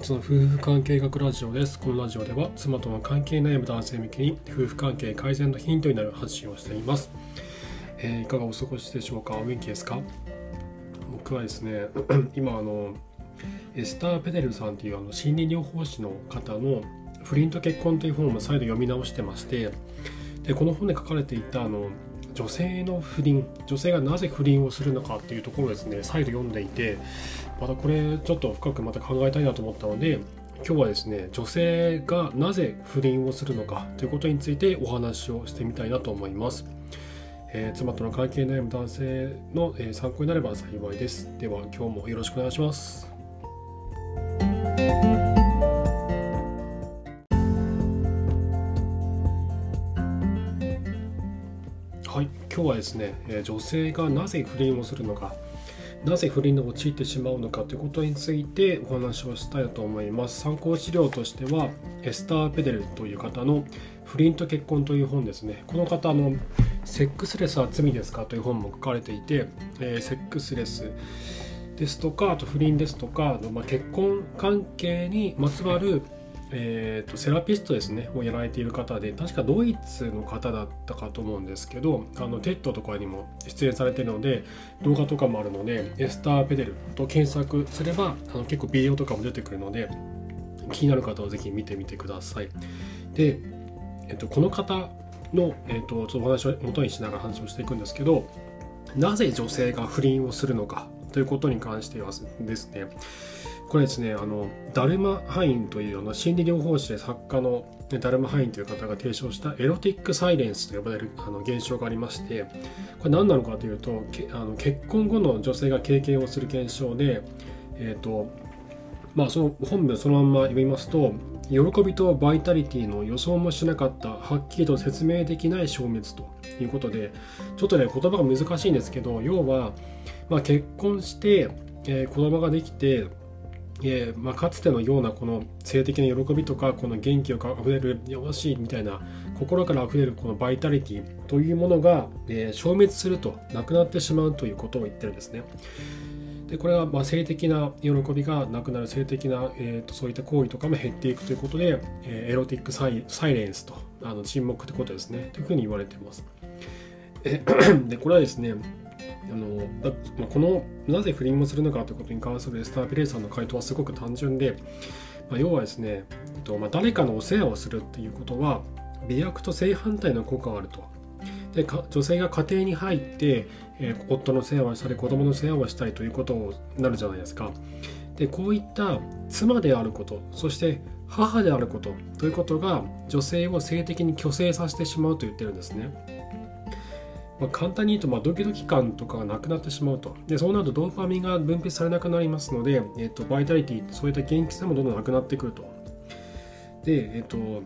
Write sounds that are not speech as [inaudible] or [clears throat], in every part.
初の夫婦関係学ラジオです。このラジオでは妻との関係悩む男性向けに夫婦関係改善のヒントになる発信をしています、えー、いかがお過ごしでしょうか？お元気ですか？僕はですね [clears throat] 今あのエスター・ペデルさんというあの心理療法士の方の不倫と結婚という本を再度読み直してましてでこの本で書かれていたあの女性の不倫女性がなぜ不倫をするのかっていうところをですね再度読んでいてまたこれちょっと深くまた考えたいなと思ったので今日はですね女性がなぜ不倫をするのかということについてお話をしてみたいなと思います、えー、妻との関係悩む男性の、え参考になれば幸いです。では今日もよろしくお願いします。はい今日はですね女性がなぜ不倫をするのかなぜ不倫に陥ってしまうのかということについてお話をしたいと思います。参考資料としてはエスター・ペレルという方の不倫と結婚という本ですね。この方のセックスレスは罪ですかという本も書かれていて、え、セックスレスですとかあと不倫ですとかま、結婚関係にまつわるえーと、セラピストですねをやられている方で確かドイツの方だったかと思うんですけどあの TED とかにも出演されてるので動画とかもあるのでエスター・ペデルと検索すればあの結構ビデオとかも出てくるので気になる方はぜひ見てみてください。で、えーと、この方の、えーと、とちょっとお話を元にしながら話をしていくんですけどなぜ女性が不倫をするのかということに関してはですねこれですねあのダルマ・ハインというあの心理療法士で作家のダルマ・ハインという方が提唱したエロティック・サイレンスと呼ばれるあの現象がありましてこれ何なのかというとあの結婚後の女性が経験をする現象で、えーとまあ、その本文そのまんま読みますと喜びとバイタリティの予想もしなかったはっきりと説明できない消滅ということでちょっとね言葉が難しいんですけど要は、まあ、結婚して、えー、子供ができてえ、まあ、かつてのようなこの性的な喜びとかこの元気をあふれるよしいみたいな心からあふれるこのバイタリティというものが、えー、消滅するとなくなってしまうということを言ってるんですね。でこれはま性的な喜びがなくなる性的な、えーと、そういった行為とかも減っていくということで、えー、エロティックサイレンスとあの沈黙ということですねというふうに言われています。[coughs] でこれはですねあのまこのなぜ不倫をするのかということに関するエスター・ペレイさんの回答はすごく単純で、まあ、要はですね、えっとまあ、誰かのお世話をするっていうことは美薬と正反対の効果があると。で女性が家庭に入って、えー、夫の世話をしたり子供の世話をしたりということになるじゃないですか。でこういった妻であることそして母であることということが女性を性的に虚勢させてしまうと言ってるんですね。まあ、簡単に言うと、まあ、ドキドキ感とかがなくなってしまうと。で、そうなるとドーパミンが分泌されなくなりますので、えっ、と、バイタリティ、そういった元気さもどんどんなくなってくると。で、えっ、と、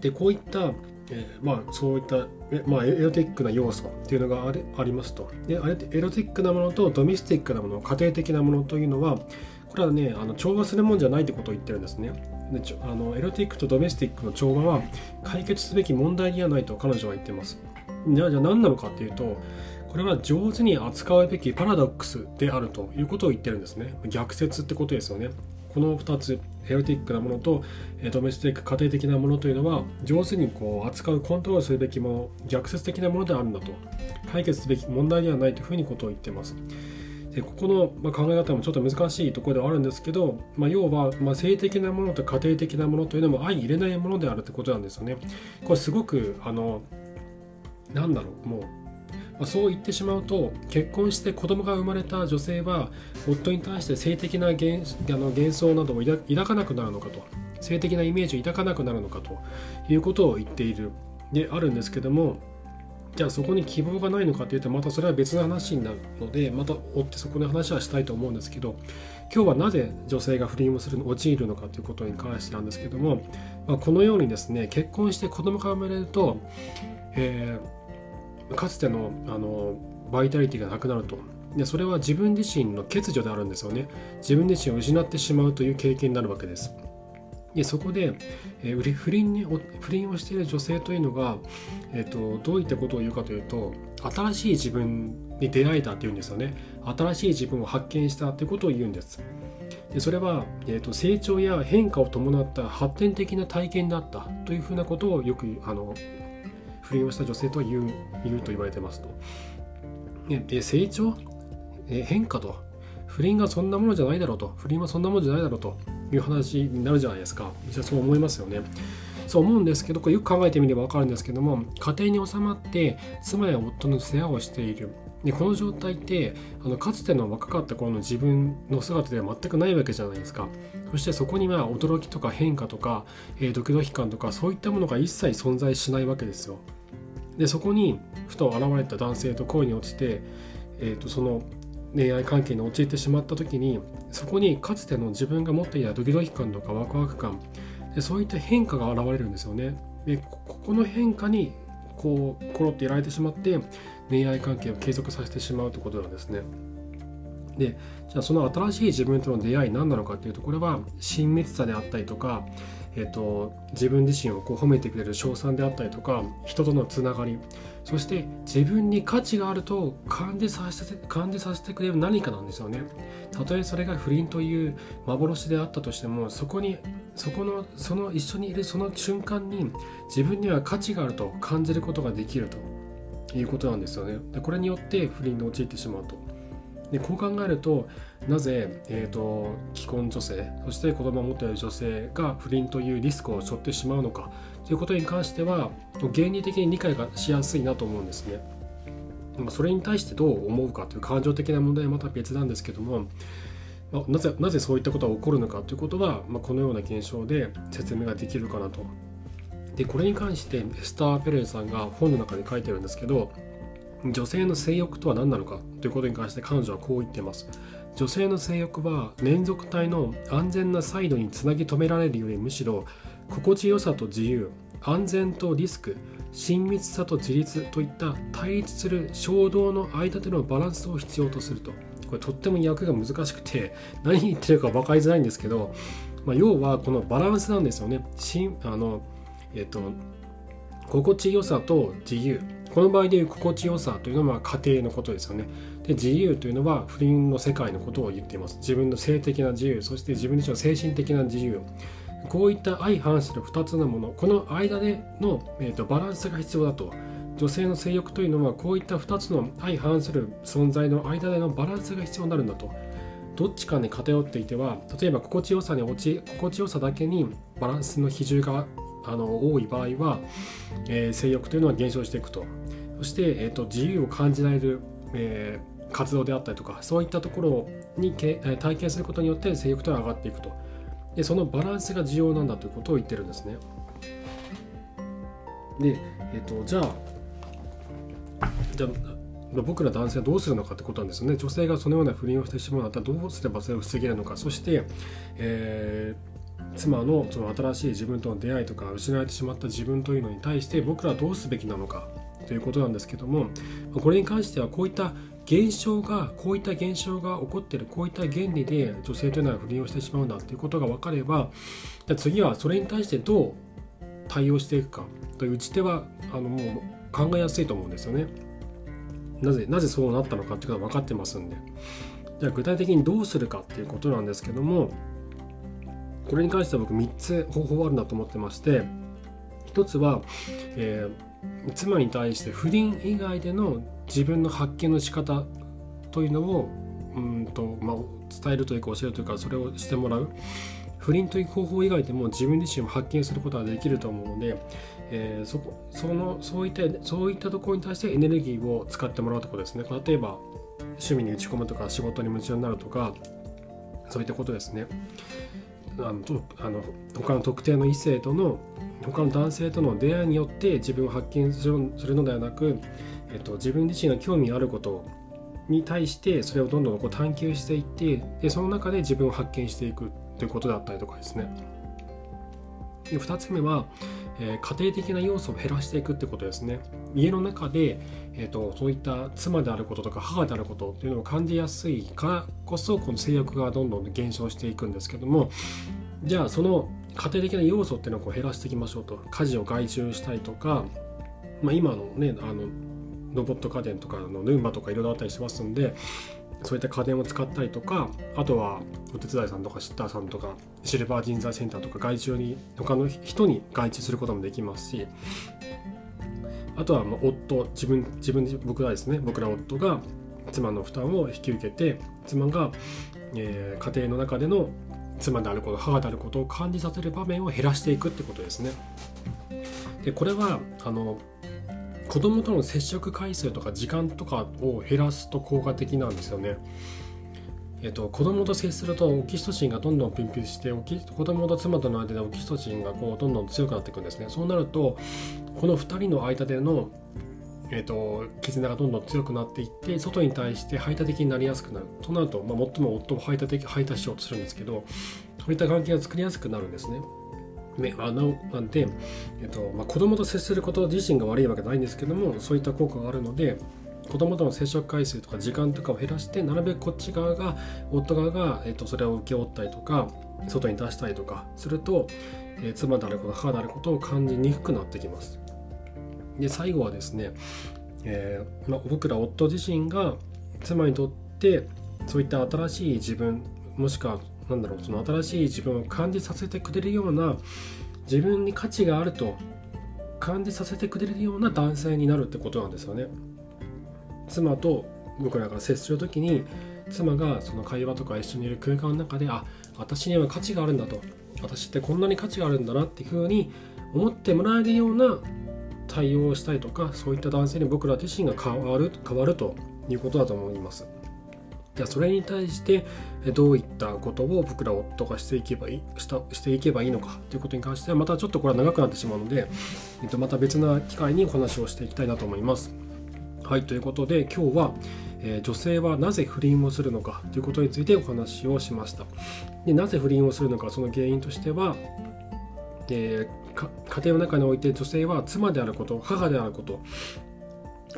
で、こういった、えー、まあ、そういった、えまあ、エロティックな要素っていうのがあありますと。で、あれエロティックなものとドメスティックなもの、家庭的なものというのは、これはね、あの調和するもんじゃないってことを言ってるんですね。であのエロティックとドメスティックの調和は解決すべき問題ではないと彼女は言ってます。じゃあじゃあ何なのかっていうとこれは上手に扱うべきパラドックスであるということを言ってるんですね。逆説ってことですよね。この2つエロティックなものとドメスティック家庭的なものというのは上手にこう扱うコントロールするべきもの逆説的なものであるんだと。解決すべき問題ではないというふうにことを言ってます。でここの、ま考え方もちょっと難しいところではあるんですけど、まあ、要は、ま性的なものと家庭的なものというのも相入れないものであるということなんですよね。これすごくあのなんだろうもう、まあ、そう言ってしまうと結婚して子供が生まれた女性は夫に対して性的な幻あの幻想などを抱かなくなるのかと性的なイメージを抱かなくなるのかということを言っているであるんですけどもじゃあそこに希望がないのかというとまたそれは別の話になるのでまた追ってそこの話はしたいと思うんですけど今日はなぜ女性が不倫をするの陥るのかということに関してなんですけども、まあ、このようにですね結婚して子供が生まれると、えーかつてのあのバイタリティがなくなると。でそれは自分自身の欠如であるんですよね。自分自身を失ってしまうという経験になるわけです。でそこで、えー、不倫に不倫をしている女性というのが、えーと、どういったことを言うかというと新しい自分に出会えたっていうんですよね。新しい自分を発見したということを言うんです。でそれは、えーと、成長や変化を伴った発展的な体験だったというふうなことをよくあの不倫をした女性とは言う言うと言われてますと。で成長？え変化と？不倫がそんなものじゃないだろうと。不倫はそんなものじゃないだろうという話になるじゃないですか。じゃそう思いますよね。そう思うんですけどこれよく考えてみれば分かるんですけども家庭に収まって妻や夫の世話をしている。でこの状態ってあのかつての若かった頃の自分の姿では全くないわけじゃないですか。そしてそこには驚きとか変化とか、えー、ドキドキ感とかそういったものが一切存在しないわけですよ。でそこにふと現れた男性と恋に落ちて、えーと、その恋愛関係に陥ってしまった時にそこにかつての自分が持っていたドキドキ感とかワクワク感でそういった変化が現れるんですよねでここの変化にこうコロッてやられてしまって恋愛関係を継続させてしまうということなんですね。でじゃあその新しい自分との出会い何なのかっていうとこれは親密さであったりとか、えーと、自分自身をこう褒めてくれる称賛であったりとか人とのつながりそして自分に価値があると感じさせて感じさせてくれる何かなんですよね。たとえそれが不倫という幻であったとしてもそこにそこのその一緒にいるその瞬間に自分には価値があると感じることができるということなんですよね。でこれによって不倫に陥ってしまうと。でこう考えるとなぜ、えーと、既婚女性そして子供を持っている女性が不倫というリスクを背負ってしまうのかということに関しては原理的に理解がしやすいなと思うんですね。それに対してどう思うかという感情的な問題はまた別なんですけどもなぜなぜそういったことが起こるのかということは、まあ、このような現象で説明ができるかなと。でこれに関してエスター・ペレンさんが本の中に書いてるんですけど女性の性欲とは何なのかということに関して彼女はこう言っています。女性の性欲は連続体の安全なサイドにつなぎ止められるよりむしろ心地よさと自由安全とリスク親密さと自立といった対立する衝動の間でのバランスを必要とすると。これとっても役が難しくて何言ってるか分かりづらいんですけど、まあ、要はこのバランスなんですよね。しあの、えっと、心地よさと自由。この場合でいう心地よさというのは家庭のことですよね。で自由というのは不倫の世界のことを言っています。自分の性的な自由そして自分自身の精神的な自由。こういった相反する2つのもの。この間での、えーと、バランスが必要だと。女性の性欲というのはこういった2つの相反する存在の間でのバランスが必要になるんだと。どっちかに偏っていては例えば心地よさに落ち心地よさだけにバランスの比重があの多い場合は、えー、性欲というのは減少していくと。そして、えーと、自由を感じられる、えー、活動であったりとかそういったところにけ体験することによって性欲とは上がっていくとでそのバランスが重要なんだということを言ってるんですね。で、えっ、と、じゃあ、じゃあ、僕ら男性はどうするのかってことなんですよね。女性がそのような不倫をしてしまうんだったらどうすればそれを防げるのか。そして、えー、妻のその新しい自分との出会いとか失われてしまった自分というのに対して僕らはどうすべきなのかということなんですけどもこれに関してはこういった現象がこういった現象が起こっているこういった原理で女性というのは不倫をしてしまうんだということが分かればじゃ次はそれに対してどう対応していくかという打ち手はあのもう考えやすいと思うんですよね。なぜなぜそうなったのかっていうことは分かってますんで。じゃあ具体的にどうするかっていうことなんですけどもこれに関しては僕3つ方法あるなと思ってまして1つは、えー、妻に対して不倫以外での自分の発見の仕方というのをうんと、まあ、伝えるというか教えるというかそれをしてもらう。不倫という方法以外でも自分自身を発見することができると思うので、えー、そこそのそういったそういったところに対してエネルギーを使ってもらうところですね。例えば趣味に打ち込むとか仕事に夢中になるとかそういったことですね。あのとあの他の特定の異性との他の男性との出会いによって自分を発見するのではなくえっと、自分自身が興味あることに対してそれをどんどんこう探求していってでその中で自分を発見していくということだったりとかですね。で2つ目は、えー、家庭的な要素を減らしていくってことですね。家の中で、えーと、そういった妻であることとか母であることっていうのを感じやすいからこそこの制約がどんどん減少していくんですけどもじゃあその家庭的な要素っていうのをこう減らしていきましょうと。家事を外注したりとか、まあ、今のねあのロボット家電とかのルンバとかいろいろあったりしますんでそういった家電を使ったりとかあとはお手伝いさんとかシッターさんとかシルバー人材センターとか外注に他の人に外注することもできますしあとはま夫自分自分僕らですね僕ら夫が妻の負担を引き受けて妻が、えー、家庭の中での妻であること母であることを感じさせる場面を減らしていくってことですね。でこれはあの子供との接触回数とか時間とかを減らすと効果的なんですよね。えっと、子供と接するとオキシトシンがどんどん分泌してオキ子供と妻との間でオキシトシンがこうどんどん強くなっていくんですね。そうなるとこの2人の間での、えっと、絆がどんどん強くなっていって外に対して排他的になりやすくなる。となると、まあ、最も夫を排他的排他しようとするんですけどそういった関係が作りやすくなるんですね。あのなんで、えっとまあ、子供と接すること自身が悪いわけないんですけどもそういった効果があるので子供との接触回数とか時間とかを減らしてなるべくこっち側が夫側が、えっと、それを請け負ったりとか外に出したりとかすると、えー、妻であること母であることを感じにくくなってきます。で最後はですね、えーまあ、僕ら夫自身が妻にとってそういった新しい自分もしくはなんだろうその新しい自分を感じさせてくれるような自分に価値があると感じさせてくれるような男性になるってことなんですよね。妻と僕らが接する時に妻がその会話とか一緒にいる空間の中であ私には価値があるんだと私ってこんなに価値があるんだなっていうふうに思ってもらえるような対応をしたりとかそういった男性に僕ら自身が変わる変わるということだと思います。じゃあそれに対してどういったことを僕ら夫がしていけばいいしたしていけばいいのかということに関してはまたちょっとこれは長くなってしまうので、えっと、また別な機会にお話をしていきたいなと思います。はいということで今日は、えー、女性はなぜ不倫をするのかということについてお話をしましたでなぜ不倫をするのかその原因としては、えー、家庭の中において女性は妻であること母であること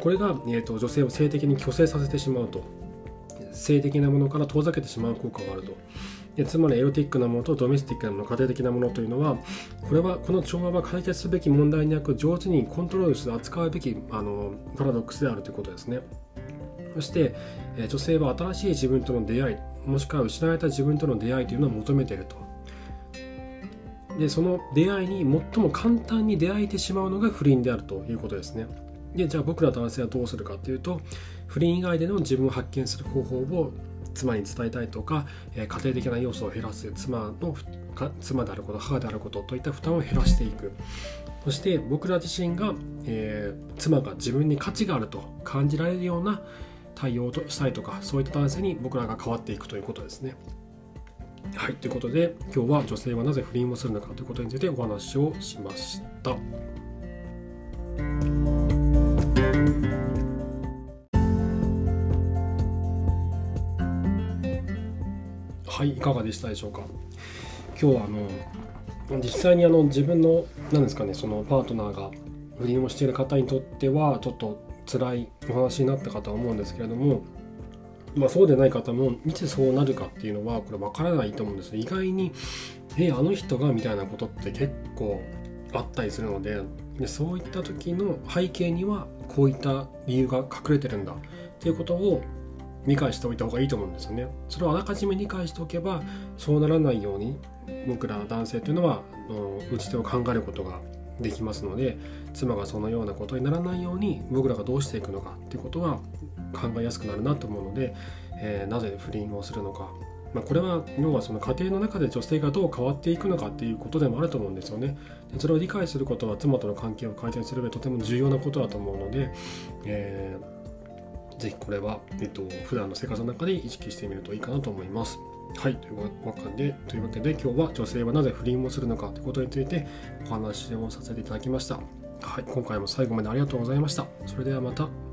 これが、えーと、女性を性的に虚勢させてしまうと性的なものから遠ざけてしまう効果があると。でつまりエロティックなものとドメスティックなもの家庭的なものというのはこれはこの調和は解決すべき問題になく上手にコントロールして扱うべきあのパラドックスであるということですね。そして、え女性は新しい自分との出会いもしくは失われた自分との出会いというのを求めていると。でその出会いに最も簡単に出会えてしまうのが不倫であるということですね。でじゃあ僕ら男性はどうするかというと不倫以外での自分を発見する方法を妻に伝えたいとか、え家庭的な要素を減らす妻の妻であること母であることといった負担を減らしていくそして僕ら自身が、えー、妻が自分に価値があると感じられるような対応としたりとかそういった男性に僕らが変わっていくということですね。はいということで今日は女性はなぜ不倫をするのかということについてお話をしました。はいいかがでしたでしょうか？今日はあの実際にあの自分の何ですかねそのパートナーが不倫をしている方にとってはちょっと辛いお話になったかとは思うんですけれどもまあ、そうでない方もいつそうなるかっていうのはこれ分からないと思うんです意外にえあの人がみたいなことって結構あったりするのででそういった時の背景にはこういった理由が隠れてるんだっていうことを理解しておいた方がいいと思うんですよね。それをあらかじめ理解しておけばそうならないように僕ら男性というのは打ち手を考えることができますので妻がそのようなことにならないように僕らがどうしていくのかっていうことは考えやすくなるなと思うので、えー、なぜ不倫をするのか、まあ、これは要はその家庭の中で女性がどう変わっていくのかっていうことでもあると思うんですよね。でそれを理解することは妻との関係を改善する上でとても重要なことだと思うので、えーぜひこれは、えっと、普段の生活の中で意識してみるといいかなと思います。はい、というわけで、というわけで今日は女性はなぜ不倫をするのかということについてお話をさせていただきました。はい、今回も最後までありがとうございました。それではまた。